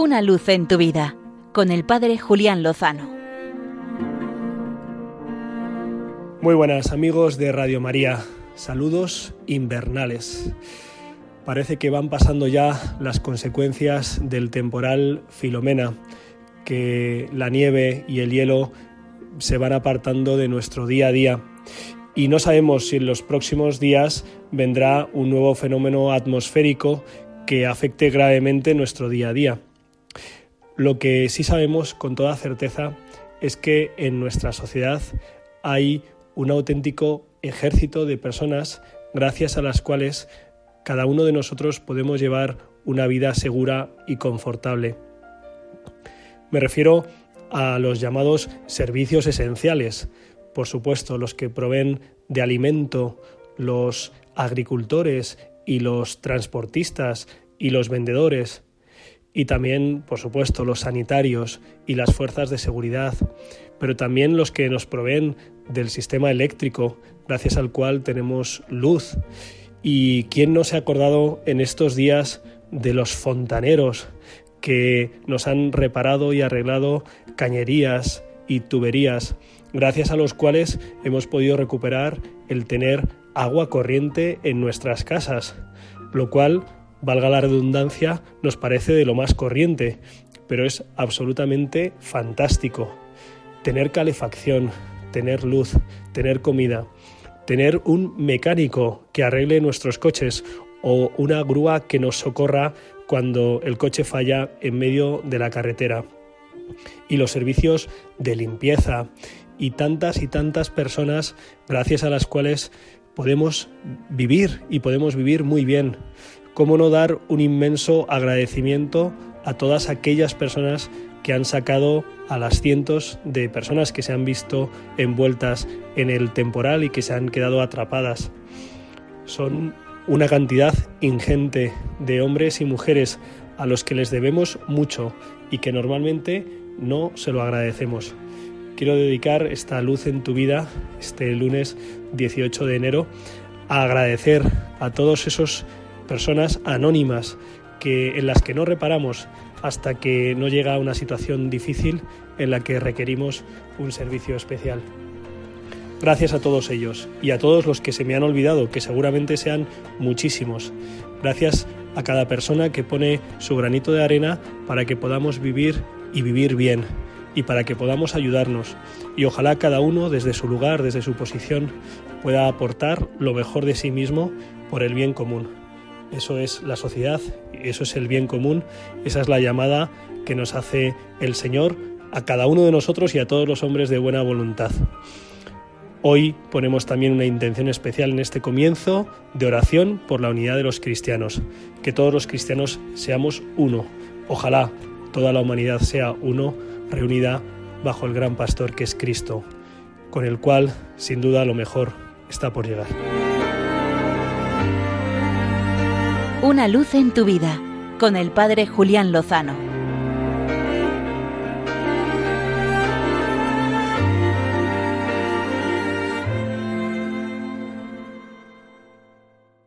Una luz en tu vida con el Padre Julián Lozano. Muy buenas amigos de Radio María, saludos invernales. Parece que van pasando ya las consecuencias del temporal Filomena, que la nieve y el hielo se van apartando de nuestro día a día y no sabemos si en los próximos días vendrá un nuevo fenómeno atmosférico que afecte gravemente nuestro día a día. Lo que sí sabemos con toda certeza es que en nuestra sociedad hay un auténtico ejército de personas gracias a las cuales cada uno de nosotros podemos llevar una vida segura y confortable. Me refiero a los llamados servicios esenciales, por supuesto los que proveen de alimento, los agricultores y los transportistas y los vendedores, y también, por supuesto, los sanitarios y las fuerzas de seguridad, pero también los que nos proveen del sistema eléctrico, gracias al cual tenemos luz. ¿Y quién no se ha acordado en estos días de los fontaneros que nos han reparado y arreglado cañerías y tuberías, gracias a los cuales hemos podido recuperar el tener agua corriente en nuestras casas, lo cual, valga la redundancia, nos parece de lo más corriente, pero es absolutamente fantástico. Tener calefacción, tener luz, tener comida, tener un mecánico que arregle nuestros coches o una grúa que nos socorra cuando el coche falla en medio de la carretera. Y los servicios de limpieza y tantas y tantas personas gracias a las cuales podemos vivir y podemos vivir muy bien. ¿Cómo no dar un inmenso agradecimiento a todas aquellas personas que han sacado a las cientos de personas que se han visto envueltas en el temporal y que se han quedado atrapadas? Son una cantidad ingente de hombres y mujeres a los que les debemos mucho y que normalmente no se lo agradecemos. Quiero dedicar esta luz en tu vida, este lunes 18 de enero, a agradecer a todas esas personas anónimas que, en las que no reparamos hasta que no llega una situación difícil en la que requerimos un servicio especial. Gracias a todos ellos y a todos los que se me han olvidado, que seguramente sean muchísimos. Gracias a cada persona que pone su granito de arena para que podamos vivir y vivir bien y para que podamos ayudarnos. Y ojalá cada uno desde su lugar, desde su posición, pueda aportar lo mejor de sí mismo por el bien común. Eso es la sociedad, eso es el bien común, esa es la llamada que nos hace el Señor a cada uno de nosotros y a todos los hombres de buena voluntad. Hoy ponemos también una intención especial en este comienzo de oración por la unidad de los cristianos, que todos los cristianos seamos uno. Ojalá toda la humanidad sea uno, reunida bajo el gran pastor que es Cristo, con el cual, sin duda, lo mejor está por llegar. Una luz en tu vida, con el Padre Julián Lozano.